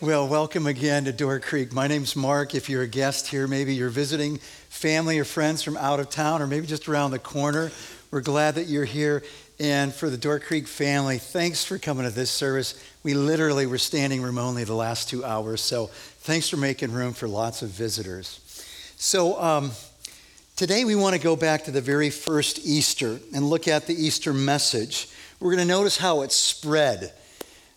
Well, welcome again to Door Creek. My name's Mark. If you're a guest here, maybe you're visiting family or friends from out of town or maybe just around the corner, we're glad that you're here. And for the Door Creek family, thanks for coming to this service. We literally were standing room only the last two hours, so thanks for making room for lots of visitors. So, um, today we want to go back to the very first Easter and look at the Easter message. We're going to notice how it spread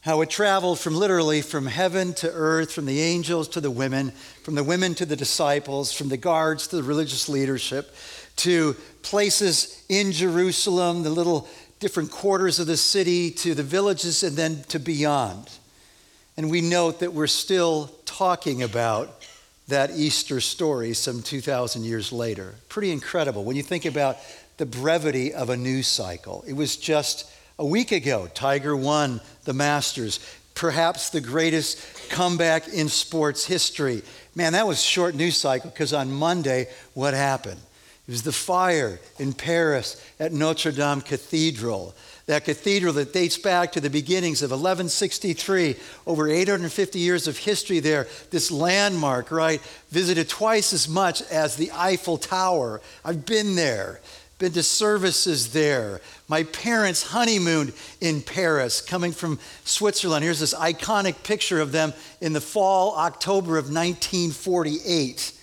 how it traveled from literally from heaven to earth, from the angels to the women, from the women to the disciples, from the guards to the religious leadership, to places in Jerusalem, the little different quarters of the city, to the villages, and then to beyond. And we note that we're still talking about that Easter story some 2,000 years later. Pretty incredible when you think about the brevity of a news cycle. It was just a week ago, Tiger won the Masters, perhaps the greatest comeback in sports history. Man, that was short news cycle because on Monday, what happened? It was the fire in Paris at Notre Dame Cathedral. That cathedral that dates back to the beginnings of 1163, over 850 years of history there. This landmark, right? Visited twice as much as the Eiffel Tower. I've been there been to services there. My parents honeymooned in Paris, coming from Switzerland. Here's this iconic picture of them in the fall, October of 1948.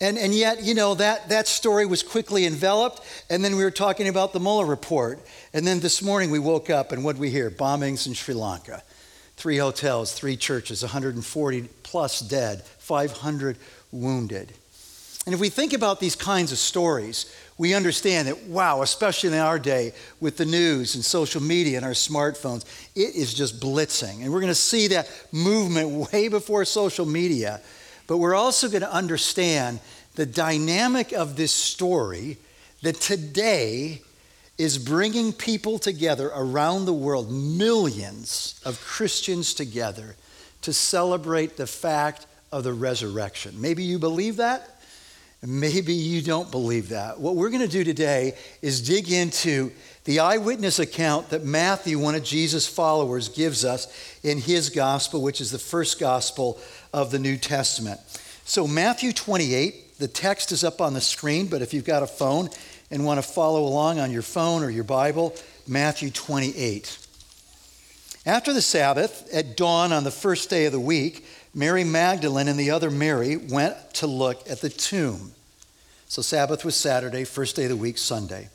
And, and yet, you know, that, that story was quickly enveloped. And then we were talking about the Mueller report. And then this morning we woke up and what we hear? Bombings in Sri Lanka. Three hotels, three churches, 140 plus dead, 500 wounded. And if we think about these kinds of stories, we understand that, wow, especially in our day with the news and social media and our smartphones, it is just blitzing. And we're going to see that movement way before social media. But we're also going to understand the dynamic of this story that today is bringing people together around the world, millions of Christians together, to celebrate the fact of the resurrection. Maybe you believe that. Maybe you don't believe that. What we're going to do today is dig into the eyewitness account that Matthew, one of Jesus' followers, gives us in his gospel, which is the first gospel of the New Testament. So, Matthew 28, the text is up on the screen, but if you've got a phone and want to follow along on your phone or your Bible, Matthew 28. After the Sabbath, at dawn on the first day of the week, Mary Magdalene and the other Mary went to look at the tomb. So, Sabbath was Saturday, first day of the week, Sunday.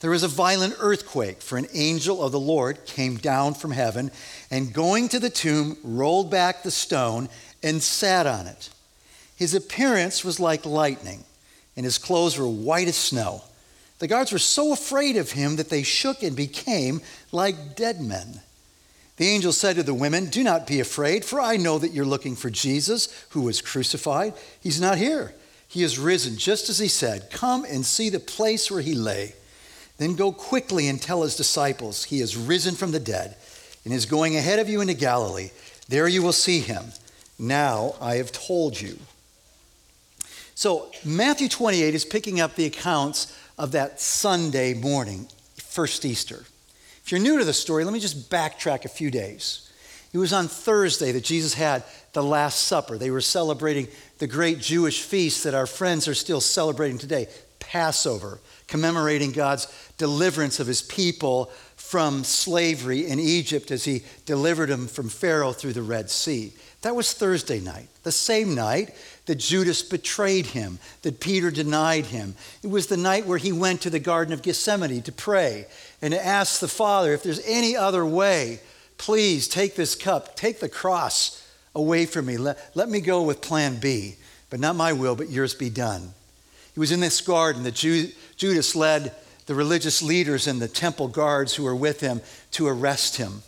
There was a violent earthquake, for an angel of the Lord came down from heaven and, going to the tomb, rolled back the stone and sat on it. His appearance was like lightning, and his clothes were white as snow. The guards were so afraid of him that they shook and became like dead men. The angel said to the women, Do not be afraid, for I know that you're looking for Jesus, who was crucified. He's not here. He is risen, just as he said. Come and see the place where he lay. Then go quickly and tell his disciples, He is risen from the dead and is going ahead of you into Galilee. There you will see him. Now I have told you. So, Matthew 28 is picking up the accounts of that Sunday morning, first Easter. If you're new to the story, let me just backtrack a few days. It was on Thursday that Jesus had the Last Supper. They were celebrating the great Jewish feast that our friends are still celebrating today Passover, commemorating God's deliverance of his people from slavery in Egypt as he delivered them from Pharaoh through the Red Sea. That was Thursday night. The same night that Judas betrayed him, that Peter denied him. It was the night where he went to the Garden of Gethsemane to pray and to ask the Father, if there's any other way, please take this cup, take the cross away from me. Let, let me go with plan B, but not my will, but yours be done. He was in this garden that Ju- Judas led the religious leaders and the temple guards who were with him to arrest him.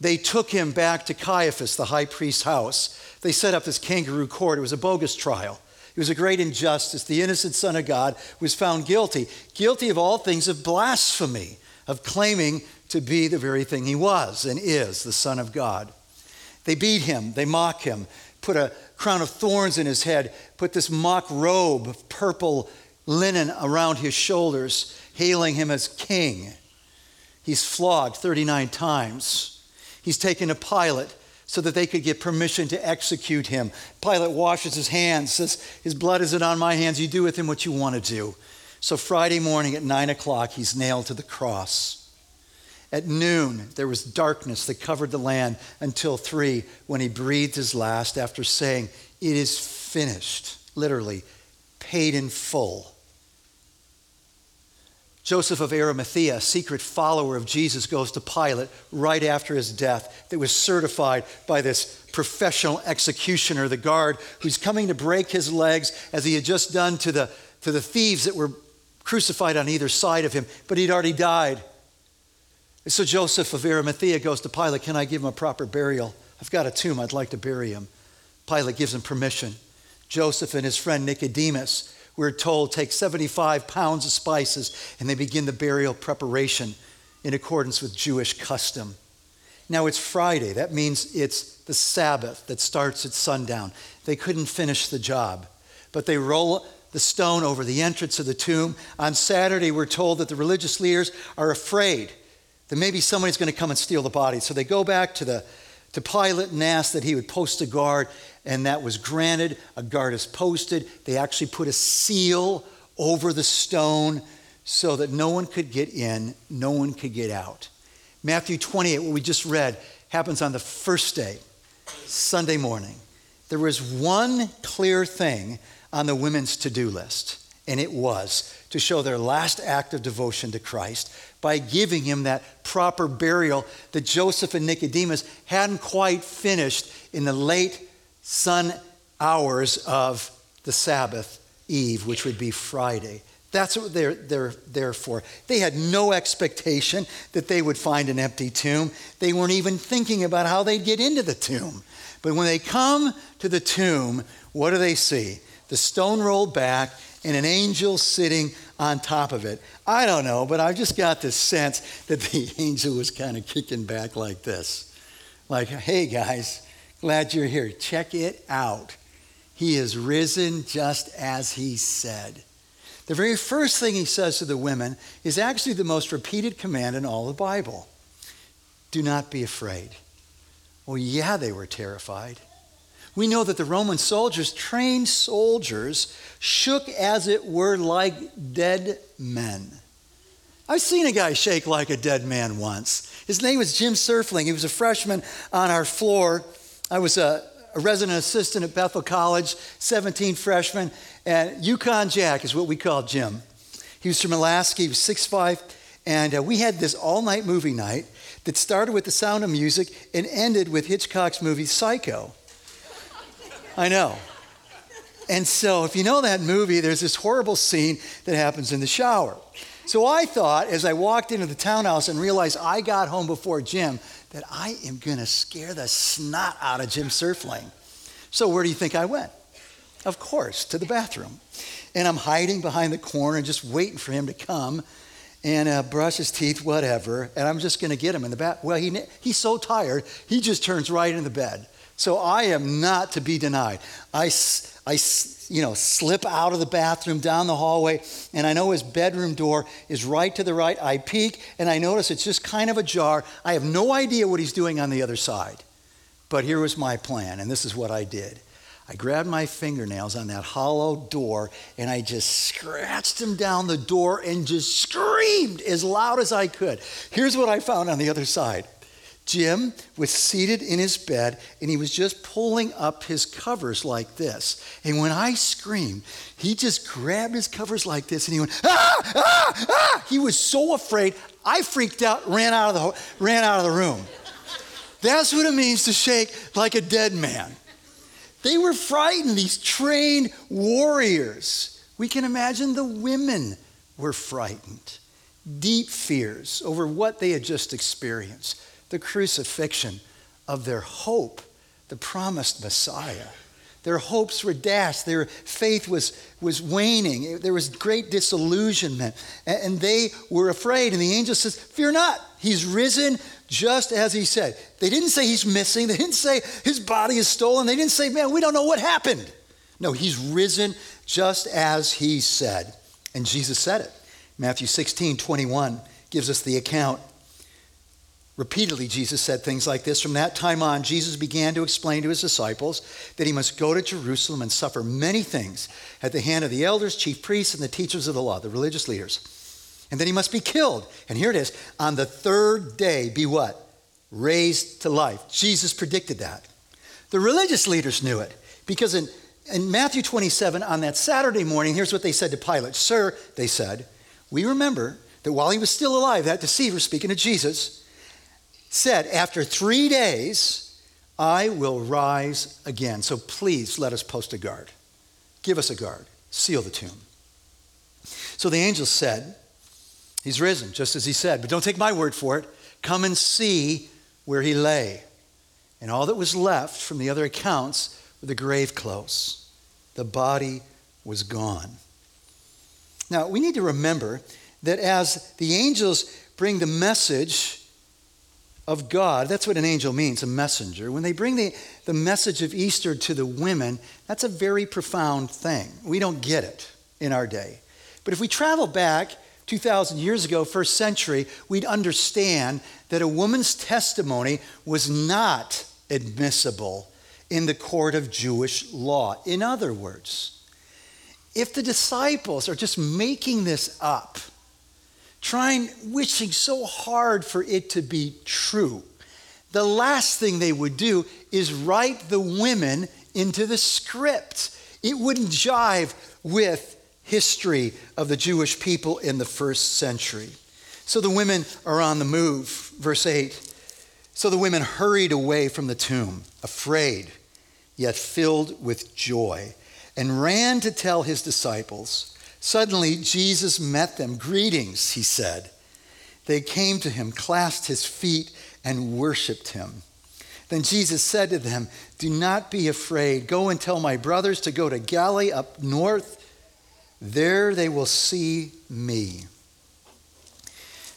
They took him back to Caiaphas, the high priest's house. They set up this kangaroo court. It was a bogus trial. It was a great injustice. The innocent Son of God was found guilty, guilty of all things of blasphemy, of claiming to be the very thing he was and is, the Son of God. They beat him, they mock him, put a crown of thorns in his head, put this mock robe of purple linen around his shoulders, hailing him as king. He's flogged 39 times. He's taken to Pilate, so that they could get permission to execute him. Pilate washes his hands, says, His blood isn't on my hands. You do with him what you want to do. So Friday morning at 9 o'clock, he's nailed to the cross. At noon, there was darkness that covered the land until 3 when he breathed his last after saying, It is finished, literally, paid in full. Joseph of Arimathea, a secret follower of Jesus, goes to Pilate right after his death, that was certified by this professional executioner, the guard, who's coming to break his legs as he had just done to the, to the thieves that were crucified on either side of him, but he'd already died. And so Joseph of Arimathea goes to Pilate, Can I give him a proper burial? I've got a tomb, I'd like to bury him. Pilate gives him permission. Joseph and his friend Nicodemus we're told, take 75 pounds of spices and they begin the burial preparation in accordance with Jewish custom. Now it's Friday. That means it's the Sabbath that starts at sundown. They couldn't finish the job, but they roll the stone over the entrance of the tomb. On Saturday, we're told that the religious leaders are afraid that maybe somebody's going to come and steal the body. So they go back to, the, to Pilate and ask that he would post a guard and that was granted. A guard is posted. They actually put a seal over the stone so that no one could get in, no one could get out. Matthew 28, what we just read, happens on the first day, Sunday morning. There was one clear thing on the women's to do list, and it was to show their last act of devotion to Christ by giving him that proper burial that Joseph and Nicodemus hadn't quite finished in the late sun hours of the Sabbath eve, which would be Friday. That's what they're, they're there for. They had no expectation that they would find an empty tomb. They weren't even thinking about how they'd get into the tomb. But when they come to the tomb, what do they see? The stone rolled back and an angel sitting on top of it. I don't know, but I've just got this sense that the angel was kind of kicking back like this. Like, hey guys, Glad you're here. Check it out. He is risen just as he said. The very first thing he says to the women is actually the most repeated command in all the Bible do not be afraid. Well, yeah, they were terrified. We know that the Roman soldiers, trained soldiers, shook as it were like dead men. I've seen a guy shake like a dead man once. His name was Jim Surfling. He was a freshman on our floor I was a, a resident assistant at Bethel College, 17 freshmen, and Yukon Jack is what we called Jim. He was from Alaska, he was 6'5, and uh, we had this all night movie night that started with the sound of music and ended with Hitchcock's movie Psycho. I know. And so, if you know that movie, there's this horrible scene that happens in the shower. So I thought, as I walked into the townhouse and realized I got home before Jim, that I am going to scare the snot out of Jim Surfling. So where do you think I went? Of course, to the bathroom. And I'm hiding behind the corner, just waiting for him to come and uh, brush his teeth, whatever. And I'm just going to get him in the bath. Well, he, he's so tired, he just turns right into bed. So I am not to be denied. I, I you know, slip out of the bathroom down the hallway, and I know his bedroom door is right to the right. I peek, and I notice it's just kind of ajar. I have no idea what he's doing on the other side. But here was my plan, and this is what I did. I grabbed my fingernails on that hollow door and I just scratched them down the door and just screamed as loud as I could. Here's what I found on the other side Jim was seated in his bed and he was just pulling up his covers like this. And when I screamed, he just grabbed his covers like this and he went, ah, ah, ah. He was so afraid. I freaked out, ran out of the, ran out of the room. That's what it means to shake like a dead man. They were frightened, these trained warriors. We can imagine the women were frightened. Deep fears over what they had just experienced the crucifixion of their hope, the promised Messiah. Their hopes were dashed. Their faith was, was waning. There was great disillusionment. And they were afraid. And the angel says, Fear not. He's risen just as he said. They didn't say he's missing. They didn't say his body is stolen. They didn't say, Man, we don't know what happened. No, he's risen just as he said. And Jesus said it. Matthew 16, 21 gives us the account. Repeatedly, Jesus said things like this. From that time on, Jesus began to explain to his disciples that he must go to Jerusalem and suffer many things at the hand of the elders, chief priests, and the teachers of the law, the religious leaders. And then he must be killed. And here it is on the third day, be what? Raised to life. Jesus predicted that. The religious leaders knew it because in, in Matthew 27, on that Saturday morning, here's what they said to Pilate Sir, they said, we remember that while he was still alive, that deceiver, speaking to Jesus, said, After three days, I will rise again. So please let us post a guard. Give us a guard. Seal the tomb. So the angel said, He's risen, just as he said, but don't take my word for it. Come and see where he lay. And all that was left from the other accounts were the grave clothes. The body was gone. Now, we need to remember that as the angels bring the message of God. That's what an angel means, a messenger. When they bring the, the message of Easter to the women, that's a very profound thing. We don't get it in our day. But if we travel back 2,000 years ago, first century, we'd understand that a woman's testimony was not admissible in the court of Jewish law. In other words, if the disciples are just making this up, trying, wishing so hard for it to be true. The last thing they would do is write the women into the script. It wouldn't jive with history of the Jewish people in the first century. So the women are on the move. Verse 8. So the women hurried away from the tomb, afraid, yet filled with joy, and ran to tell his disciples. Suddenly, Jesus met them. Greetings, he said. They came to him, clasped his feet, and worshiped him. Then Jesus said to them, Do not be afraid. Go and tell my brothers to go to Galilee up north. There they will see me.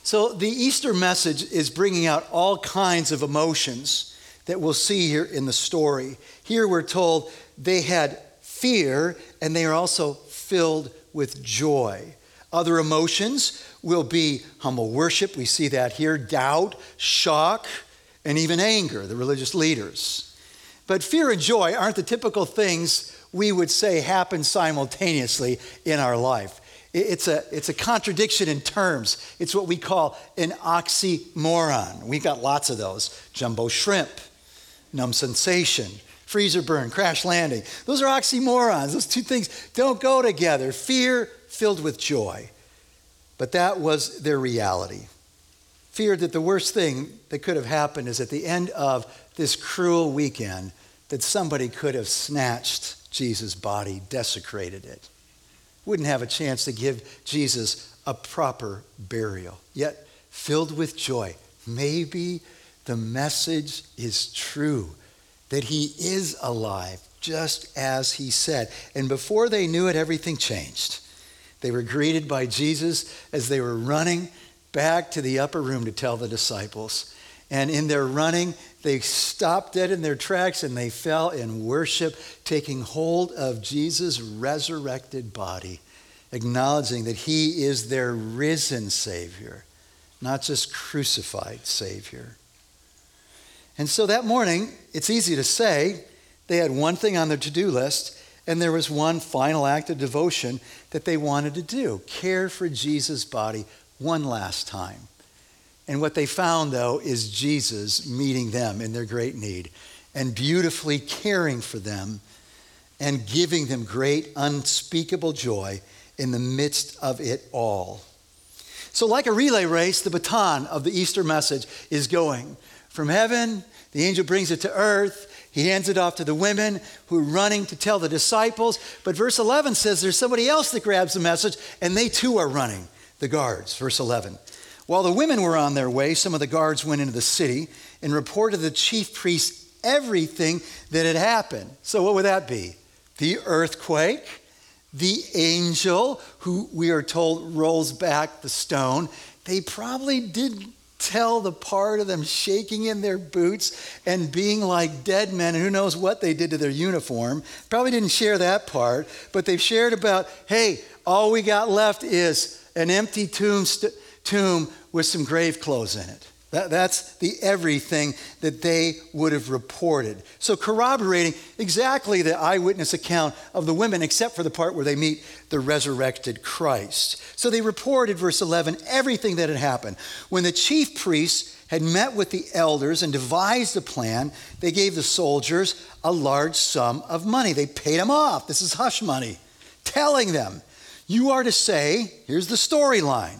So the Easter message is bringing out all kinds of emotions that we'll see here in the story. Here we're told they had fear and they are also filled with joy. Other emotions will be humble worship. We see that here doubt, shock, and even anger, the religious leaders. But fear and joy aren't the typical things we would say happen simultaneously in our life. It's a, it's a contradiction in terms. It's what we call an oxymoron. We've got lots of those jumbo shrimp, numb sensation, freezer burn, crash landing. Those are oxymorons. Those two things don't go together. Fear filled with joy. But that was their reality. Feared that the worst thing that could have happened is at the end of this cruel weekend that somebody could have snatched Jesus' body, desecrated it. Wouldn't have a chance to give Jesus a proper burial. Yet filled with joy. Maybe the message is true that he is alive, just as he said. And before they knew it, everything changed. They were greeted by Jesus as they were running back to the upper room to tell the disciples. And in their running, they stopped dead in their tracks and they fell in worship, taking hold of Jesus' resurrected body, acknowledging that he is their risen Savior, not just crucified Savior. And so that morning, it's easy to say, they had one thing on their to do list, and there was one final act of devotion that they wanted to do care for Jesus' body one last time. And what they found, though, is Jesus meeting them in their great need and beautifully caring for them and giving them great, unspeakable joy in the midst of it all. So, like a relay race, the baton of the Easter message is going from heaven. The angel brings it to earth. He hands it off to the women who are running to tell the disciples. But verse 11 says there's somebody else that grabs the message, and they too are running, the guards. Verse 11. While the women were on their way, some of the guards went into the city and reported to the chief priests everything that had happened. So, what would that be? The earthquake, the angel who we are told rolls back the stone. They probably did tell the part of them shaking in their boots and being like dead men, and who knows what they did to their uniform. Probably didn't share that part, but they've shared about, hey, all we got left is an empty tomb, st- tomb with some grave clothes in it. That, that's the everything that they would have reported. So, corroborating exactly the eyewitness account of the women, except for the part where they meet the resurrected Christ. So, they reported, verse 11, everything that had happened. When the chief priests had met with the elders and devised a plan, they gave the soldiers a large sum of money. They paid them off. This is hush money, telling them, You are to say, here's the storyline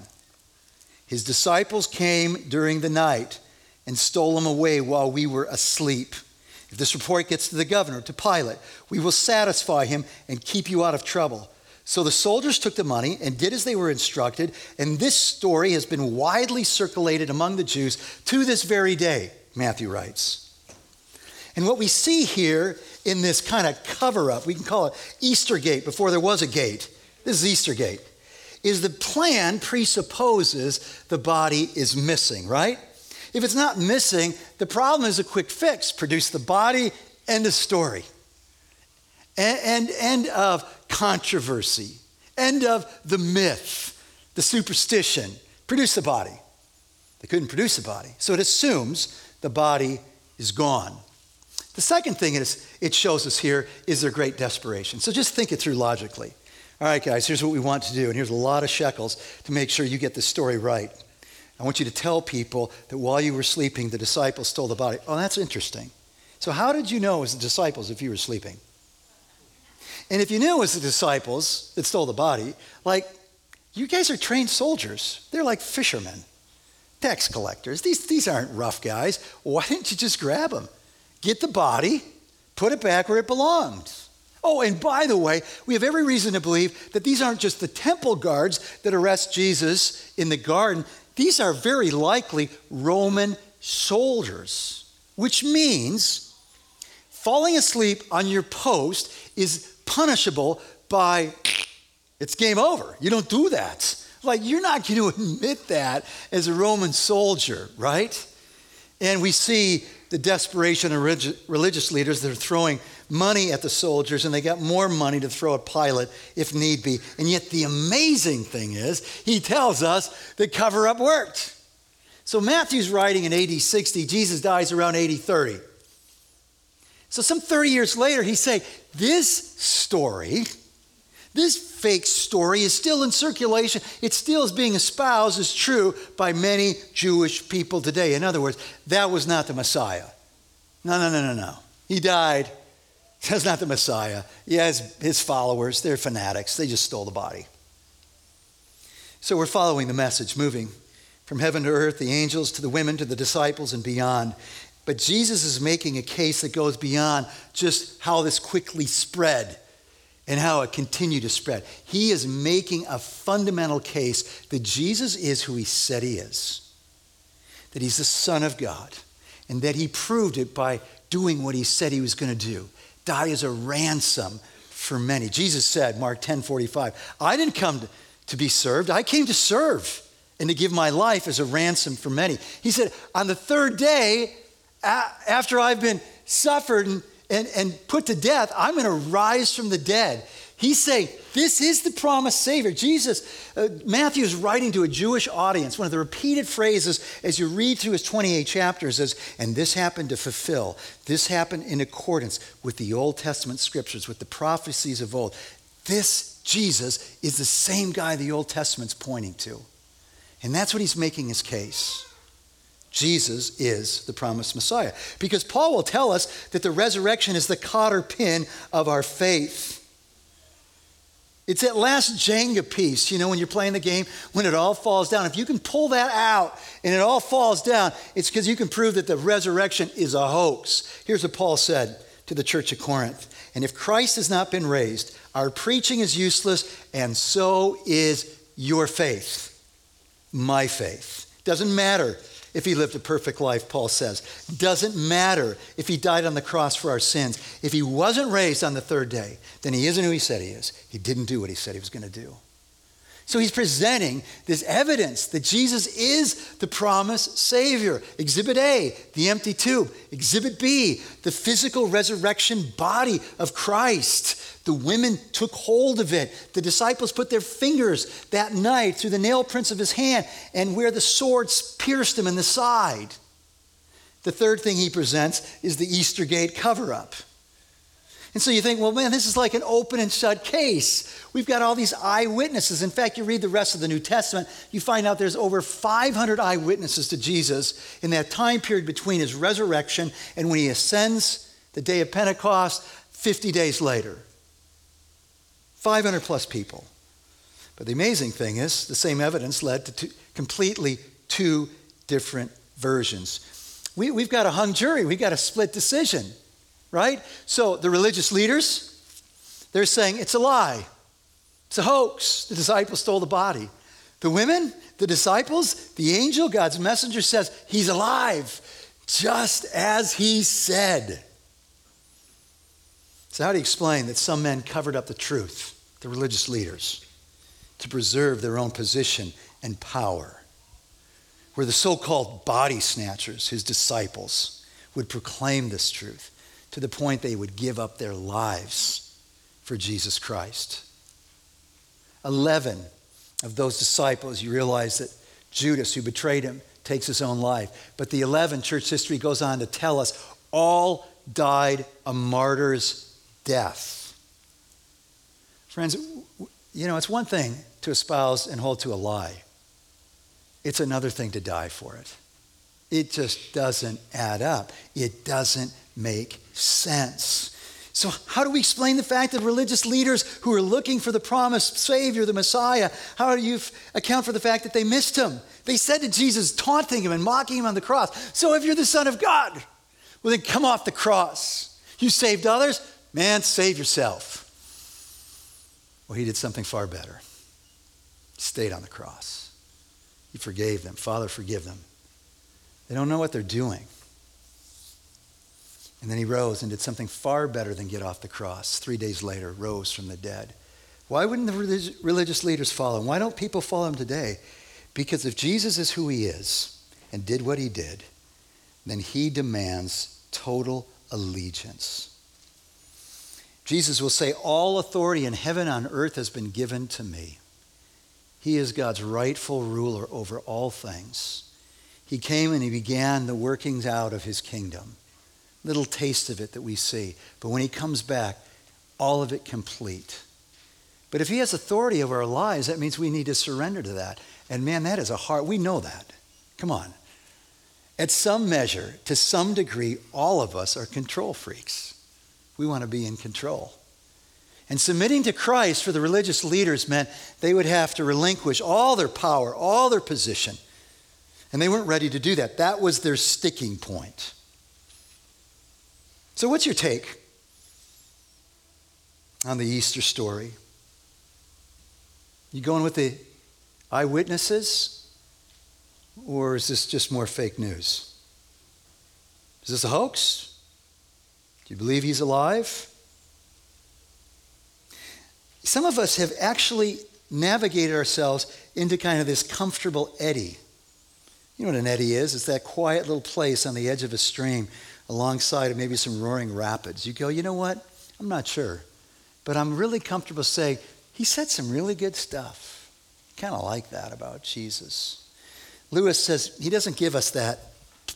his disciples came during the night and stole him away while we were asleep. If this report gets to the governor, to Pilate, we will satisfy him and keep you out of trouble. So the soldiers took the money and did as they were instructed, and this story has been widely circulated among the Jews to this very day, Matthew writes. And what we see here in this kind of cover up, we can call it Easter Gate before there was a gate. This is Easter Gate is the plan presupposes the body is missing, right? If it's not missing, the problem is a quick fix. Produce the body, end of story. And, and end of controversy, end of the myth, the superstition. Produce the body. They couldn't produce the body. So it assumes the body is gone. The second thing is it shows us here is their great desperation. So just think it through logically. All right, guys, here's what we want to do, and here's a lot of shekels to make sure you get the story right. I want you to tell people that while you were sleeping, the disciples stole the body. Oh, that's interesting. So, how did you know it was the disciples if you were sleeping? And if you knew it was the disciples that stole the body, like, you guys are trained soldiers. They're like fishermen, tax collectors. These, these aren't rough guys. Why didn't you just grab them? Get the body, put it back where it belonged. Oh, and by the way, we have every reason to believe that these aren't just the temple guards that arrest Jesus in the garden. These are very likely Roman soldiers, which means falling asleep on your post is punishable by it's game over. You don't do that. Like, you're not going to admit that as a Roman soldier, right? And we see the desperation of religious leaders that are throwing money at the soldiers and they got more money to throw at Pilate if need be. And yet, the amazing thing is, he tells us the cover up worked. So, Matthew's writing in AD 60, Jesus dies around AD 30. So, some 30 years later, he's saying, This story, this fake story is still in circulation. It still is being espoused as true by many Jewish people today. In other words, that was not the Messiah. No, no, no, no, no. He died that's not the Messiah. He has his followers, they're fanatics. They just stole the body. So we're following the message, moving from heaven to earth, the angels to the women to the disciples and beyond. But Jesus is making a case that goes beyond just how this quickly spread and how it continued to spread. He is making a fundamental case that Jesus is who he said he is, that he's the Son of God, and that he proved it by doing what he said he was going to do die as a ransom for many. Jesus said, Mark 10 45, I didn't come to, to be served, I came to serve and to give my life as a ransom for many. He said, On the third day, after I've been suffered and, and, and put to death, I'm going to rise from the dead. He's saying, This is the promised Savior. Jesus, uh, Matthew is writing to a Jewish audience. One of the repeated phrases as you read through his 28 chapters is, And this happened to fulfill, this happened in accordance with the Old Testament scriptures, with the prophecies of old. This Jesus is the same guy the Old Testament's pointing to. And that's what he's making his case. Jesus is the promised Messiah. Because Paul will tell us that the resurrection is the cotter pin of our faith. It's that last Jenga piece, you know, when you're playing the game, when it all falls down. If you can pull that out and it all falls down, it's because you can prove that the resurrection is a hoax. Here's what Paul said to the church of Corinth And if Christ has not been raised, our preaching is useless, and so is your faith. My faith. Doesn't matter if he lived a perfect life, Paul says. Doesn't matter if he died on the cross for our sins. If he wasn't raised on the third day, then he isn't who he said he is. He didn't do what he said he was going to do. So he's presenting this evidence that Jesus is the promised Savior. Exhibit A, the empty tomb. Exhibit B, the physical resurrection body of Christ. The women took hold of it. The disciples put their fingers that night through the nail prints of his hand and where the swords pierced him in the side. The third thing he presents is the Easter gate cover up. And so you think, well, man, this is like an open and shut case. We've got all these eyewitnesses. In fact, you read the rest of the New Testament, you find out there's over 500 eyewitnesses to Jesus in that time period between his resurrection and when he ascends the day of Pentecost, 50 days later. 500 plus people. But the amazing thing is, the same evidence led to two, completely two different versions. We, we've got a hung jury, we've got a split decision right? So the religious leaders, they're saying it's a lie, it's a hoax. The disciples stole the body. The women, the disciples, the angel, God's messenger says he's alive, just as he said. So, how do you explain that some men covered up the truth, the religious leaders, to preserve their own position and power? Where the so called body snatchers, his disciples, would proclaim this truth to the point they would give up their lives for Jesus Christ. Eleven of those disciples, you realize that Judas, who betrayed him, takes his own life. But the 11, church history goes on to tell us, all died a martyr's death. Friends, you know, it's one thing to espouse and hold to a lie, it's another thing to die for it. It just doesn't add up. It doesn't make sense. So, how do we explain the fact that religious leaders who are looking for the promised Savior, the Messiah, how do you account for the fact that they missed him? They said to Jesus, taunting him and mocking him on the cross, So, if you're the Son of God, well, then come off the cross. You saved others, man, save yourself. Well, he did something far better. He stayed on the cross. He forgave them. Father, forgive them. They don't know what they're doing. And then he rose and did something far better than get off the cross. Three days later, rose from the dead. Why wouldn't the religious leaders follow him? Why don't people follow him today? Because if Jesus is who he is and did what he did, then he demands total allegiance. Jesus will say, All authority in heaven and on earth has been given to me. He is God's rightful ruler over all things. He came and he began the workings out of his kingdom little taste of it that we see. But when he comes back, all of it complete. But if he has authority over our lives, that means we need to surrender to that. And man, that is a hard, we know that. Come on. At some measure, to some degree, all of us are control freaks. We want to be in control. And submitting to Christ for the religious leaders meant they would have to relinquish all their power, all their position. And they weren't ready to do that. That was their sticking point. So, what's your take on the Easter story? You going with the eyewitnesses, or is this just more fake news? Is this a hoax? Do you believe he's alive? Some of us have actually navigated ourselves into kind of this comfortable eddy. You know what an eddy is? It's that quiet little place on the edge of a stream alongside of maybe some roaring rapids. You go, you know what? I'm not sure. But I'm really comfortable saying, he said some really good stuff. Kind of like that about Jesus. Lewis says he doesn't give us that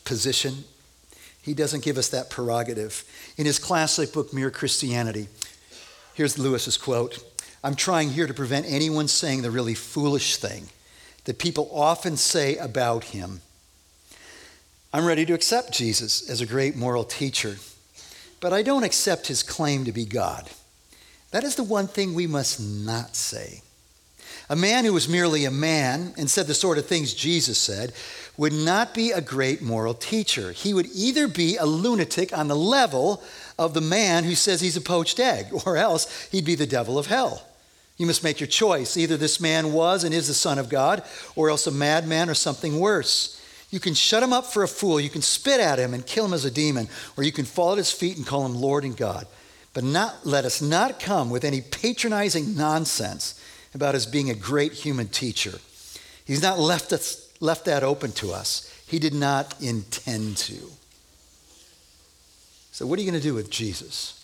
position, he doesn't give us that prerogative. In his classic book, Mere Christianity, here's Lewis's quote I'm trying here to prevent anyone saying the really foolish thing that people often say about him I'm ready to accept Jesus as a great moral teacher, but I don't accept his claim to be God. That is the one thing we must not say. A man who was merely a man and said the sort of things Jesus said would not be a great moral teacher. He would either be a lunatic on the level of the man who says he's a poached egg, or else he'd be the devil of hell. You must make your choice. Either this man was and is the Son of God, or else a madman or something worse. You can shut him up for a fool. You can spit at him and kill him as a demon, or you can fall at his feet and call him Lord and God. But not, let us not come with any patronizing nonsense about his being a great human teacher. He's not left, us, left that open to us. He did not intend to. So, what are you going to do with Jesus?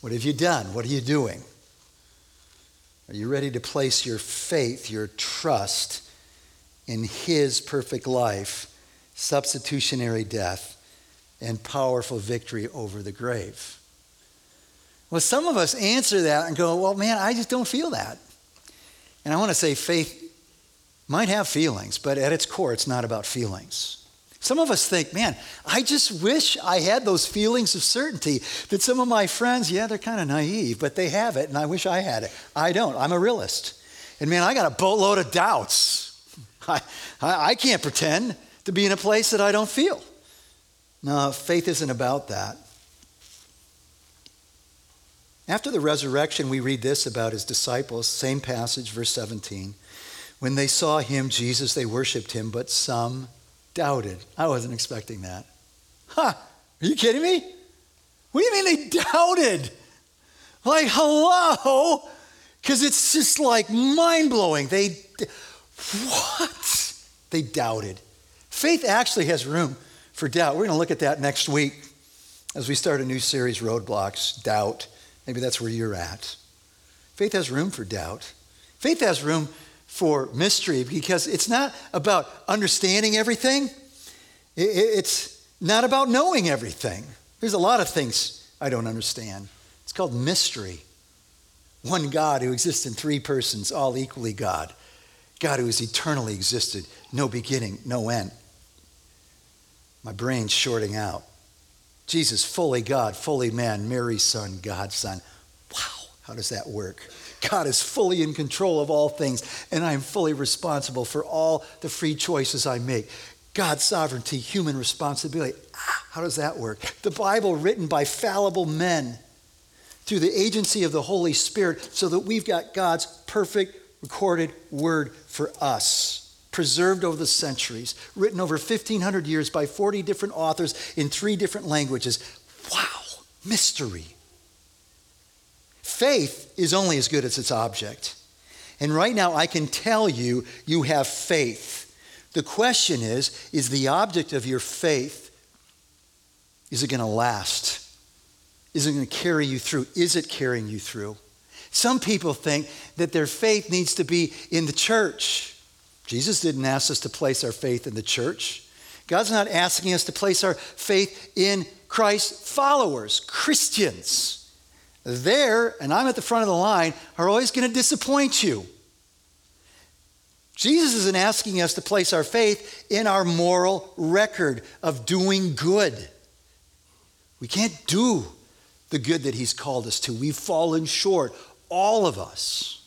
What have you done? What are you doing? Are you ready to place your faith, your trust in His perfect life, substitutionary death, and powerful victory over the grave? Well, some of us answer that and go, well, man, I just don't feel that. And I want to say faith might have feelings, but at its core, it's not about feelings. Some of us think, man, I just wish I had those feelings of certainty that some of my friends, yeah, they're kind of naive, but they have it, and I wish I had it. I don't. I'm a realist. And man, I got a boatload of doubts. I, I, I can't pretend to be in a place that I don't feel. No, faith isn't about that. After the resurrection, we read this about his disciples, same passage, verse 17. When they saw him, Jesus, they worshiped him, but some doubted. I wasn't expecting that. Huh, are you kidding me? What do you mean they doubted? Like, hello? Because it's just like mind blowing. They, what? They doubted. Faith actually has room for doubt. We're going to look at that next week as we start a new series, Roadblocks, Doubt. Maybe that's where you're at. Faith has room for doubt. Faith has room for mystery because it's not about understanding everything, it's not about knowing everything. There's a lot of things I don't understand. It's called mystery. One God who exists in three persons, all equally God. God who has eternally existed, no beginning, no end. My brain's shorting out. Jesus, fully God, fully man, Mary's son, God's son. Wow, how does that work? God is fully in control of all things, and I am fully responsible for all the free choices I make. God's sovereignty, human responsibility. Ah, how does that work? The Bible written by fallible men through the agency of the Holy Spirit so that we've got God's perfect recorded word for us preserved over the centuries, written over 1,500 years by 40 different authors in three different languages. Wow, mystery. Faith is only as good as its object. And right now, I can tell you, you have faith. The question is is the object of your faith, is it going to last? Is it going to carry you through? Is it carrying you through? Some people think that their faith needs to be in the church. Jesus didn't ask us to place our faith in the church. God's not asking us to place our faith in Christ's followers, Christians. There, and I'm at the front of the line, are always going to disappoint you. Jesus isn't asking us to place our faith in our moral record of doing good. We can't do the good that He's called us to. We've fallen short, all of us.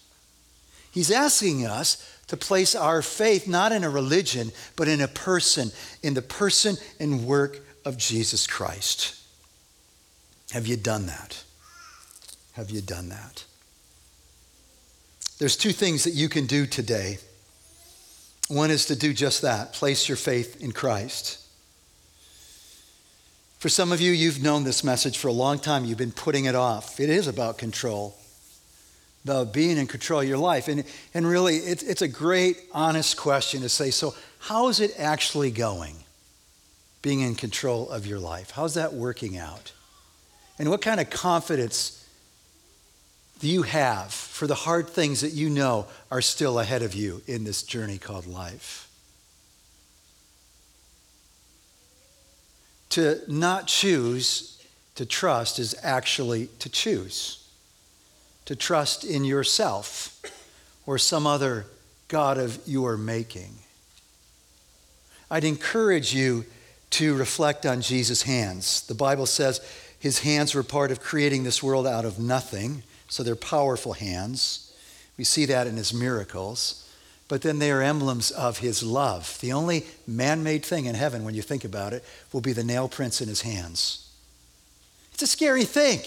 He's asking us to place our faith not in a religion, but in a person, in the person and work of Jesus Christ. Have you done that? Have you done that? There's two things that you can do today. One is to do just that place your faith in Christ. For some of you, you've known this message for a long time. You've been putting it off. It is about control about being in control of your life. And, and really, it's, it's a great, honest question to say so, how is it actually going, being in control of your life? How's that working out? And what kind of confidence you have for the hard things that you know are still ahead of you in this journey called life? To not choose to trust is actually to choose to trust in yourself or some other God of your making. I'd encourage you to reflect on Jesus' hands. The Bible says his hands were part of creating this world out of nothing, so they're powerful hands. We see that in his miracles. But then they are emblems of his love. The only man made thing in heaven, when you think about it, will be the nail prints in his hands. It's a scary thing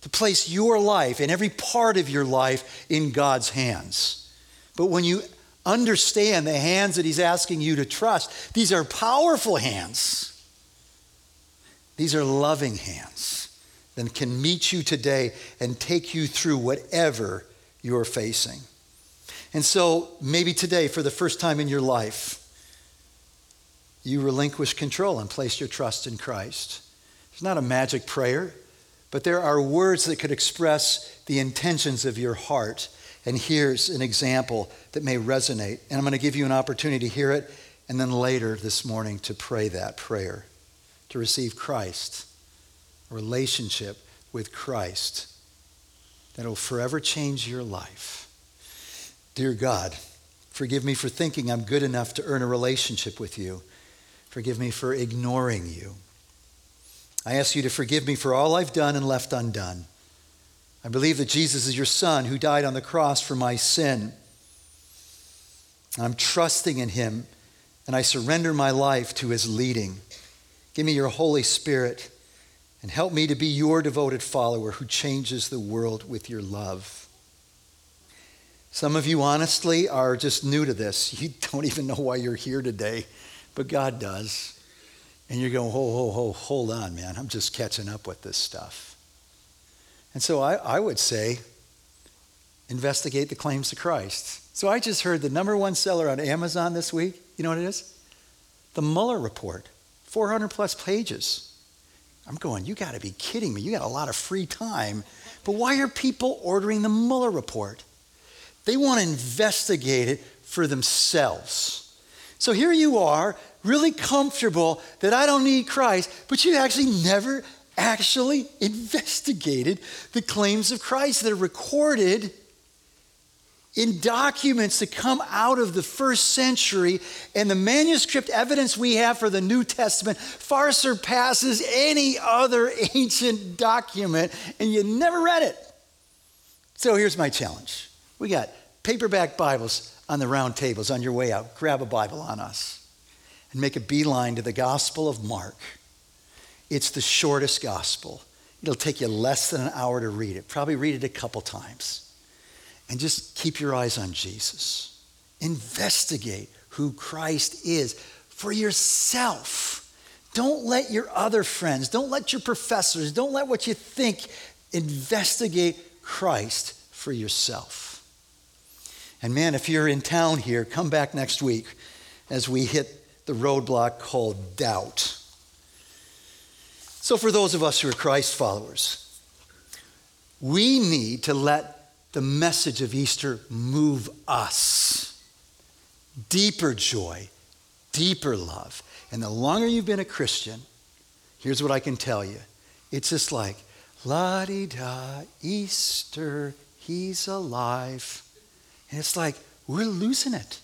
to place your life and every part of your life in God's hands. But when you understand the hands that He's asking you to trust, these are powerful hands. These are loving hands that can meet you today and take you through whatever you're facing. And so maybe today, for the first time in your life, you relinquish control and place your trust in Christ. It's not a magic prayer, but there are words that could express the intentions of your heart. And here's an example that may resonate. And I'm going to give you an opportunity to hear it, and then later this morning to pray that prayer, to receive Christ, relationship with Christ that will forever change your life. Dear God, forgive me for thinking I'm good enough to earn a relationship with you. Forgive me for ignoring you. I ask you to forgive me for all I've done and left undone. I believe that Jesus is your Son who died on the cross for my sin. I'm trusting in him and I surrender my life to his leading. Give me your Holy Spirit and help me to be your devoted follower who changes the world with your love. Some of you, honestly, are just new to this. You don't even know why you're here today, but God does. And you're going, ho, ho, ho, hold on, man. I'm just catching up with this stuff. And so I, I would say, investigate the claims of Christ. So I just heard the number one seller on Amazon this week. You know what it is? The Mueller report, 400 plus pages. I'm going, you got to be kidding me. You got a lot of free time. But why are people ordering the Mueller report? They want to investigate it for themselves. So here you are, really comfortable that I don't need Christ, but you actually never actually investigated the claims of Christ that are recorded in documents that come out of the first century, and the manuscript evidence we have for the New Testament far surpasses any other ancient document, and you never read it. So here's my challenge we got paperback Bibles on the round tables on your way out. Grab a Bible on us and make a beeline to the Gospel of Mark. It's the shortest gospel. It'll take you less than an hour to read it. Probably read it a couple times. And just keep your eyes on Jesus. Investigate who Christ is for yourself. Don't let your other friends, don't let your professors, don't let what you think investigate Christ for yourself. And man, if you're in town here, come back next week as we hit the roadblock called doubt. So, for those of us who are Christ followers, we need to let the message of Easter move us. Deeper joy, deeper love. And the longer you've been a Christian, here's what I can tell you it's just like, la di da, Easter, he's alive. And it's like we're losing it.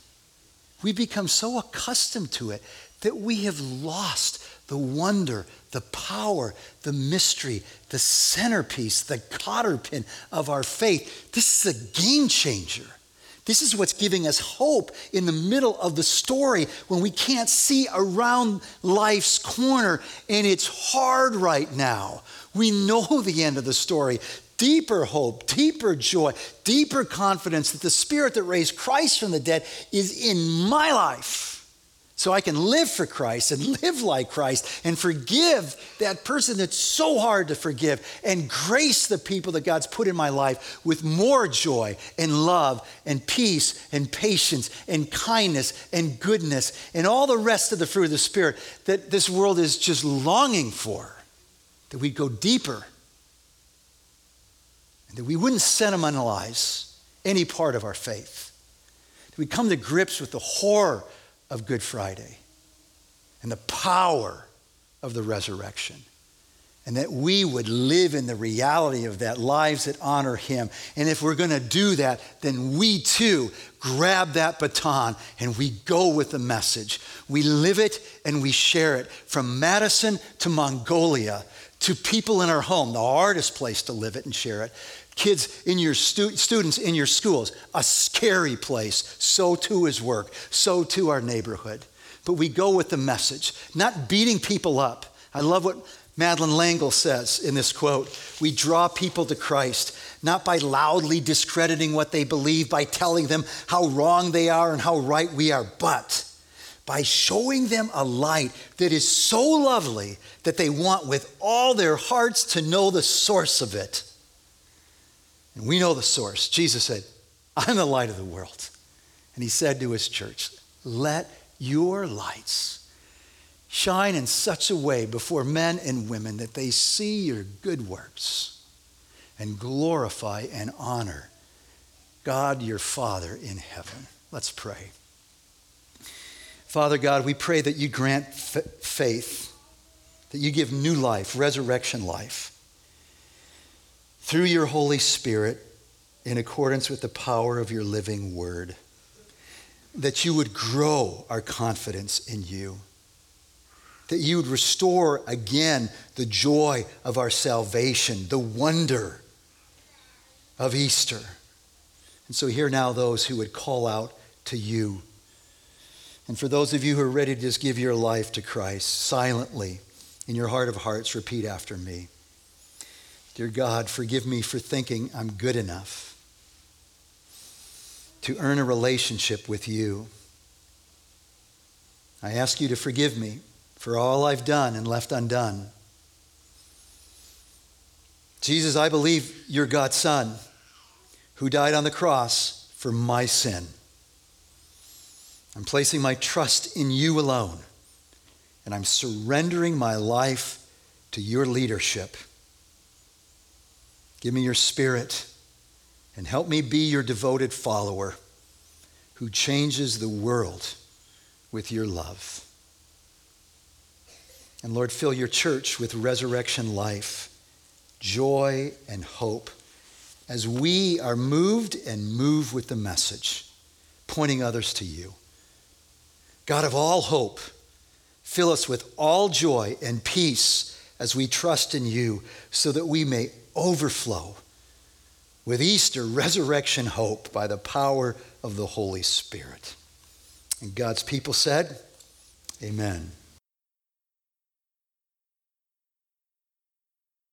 We become so accustomed to it that we have lost the wonder, the power, the mystery, the centerpiece, the cotter pin of our faith. This is a game changer. This is what's giving us hope in the middle of the story when we can't see around life's corner and it's hard right now. We know the end of the story deeper hope, deeper joy, deeper confidence that the Spirit that raised Christ from the dead is in my life. So I can live for Christ and live like Christ and forgive that person that's so hard to forgive and grace the people that God's put in my life with more joy and love and peace and patience and kindness and goodness and all the rest of the fruit of the Spirit that this world is just longing for. That we go deeper and that we wouldn't sentimentalize any part of our faith. That we come to grips with the horror of Good Friday and the power of the resurrection. And that we would live in the reality of that, lives that honor Him. And if we're to do that, then we too grab that baton and we go with the message. We live it and we share it from Madison to Mongolia to people in our home, the hardest place to live it and share it. Kids in your stu- students in your schools, a scary place. So too is work. So too our neighborhood. But we go with the message, not beating people up. I love what Madeleine L'Engle says in this quote We draw people to Christ, not by loudly discrediting what they believe, by telling them how wrong they are and how right we are, but by showing them a light that is so lovely that they want with all their hearts to know the source of it. And we know the source. Jesus said, I'm the light of the world. And he said to his church, Let your lights shine in such a way before men and women that they see your good works and glorify and honor God your Father in heaven. Let's pray. Father God, we pray that you grant f- faith, that you give new life, resurrection life, through your Holy Spirit in accordance with the power of your living word, that you would grow our confidence in you, that you would restore again the joy of our salvation, the wonder of Easter. And so, hear now those who would call out to you and for those of you who are ready to just give your life to Christ silently in your heart of hearts, repeat after me Dear God, forgive me for thinking I'm good enough to earn a relationship with you. I ask you to forgive me for all I've done and left undone. Jesus, I believe you're God's Son who died on the cross for my sin. I'm placing my trust in you alone, and I'm surrendering my life to your leadership. Give me your spirit and help me be your devoted follower who changes the world with your love. And Lord, fill your church with resurrection life, joy, and hope as we are moved and move with the message, pointing others to you. God of all hope, fill us with all joy and peace as we trust in you, so that we may overflow with Easter resurrection hope by the power of the Holy Spirit. And God's people said, Amen.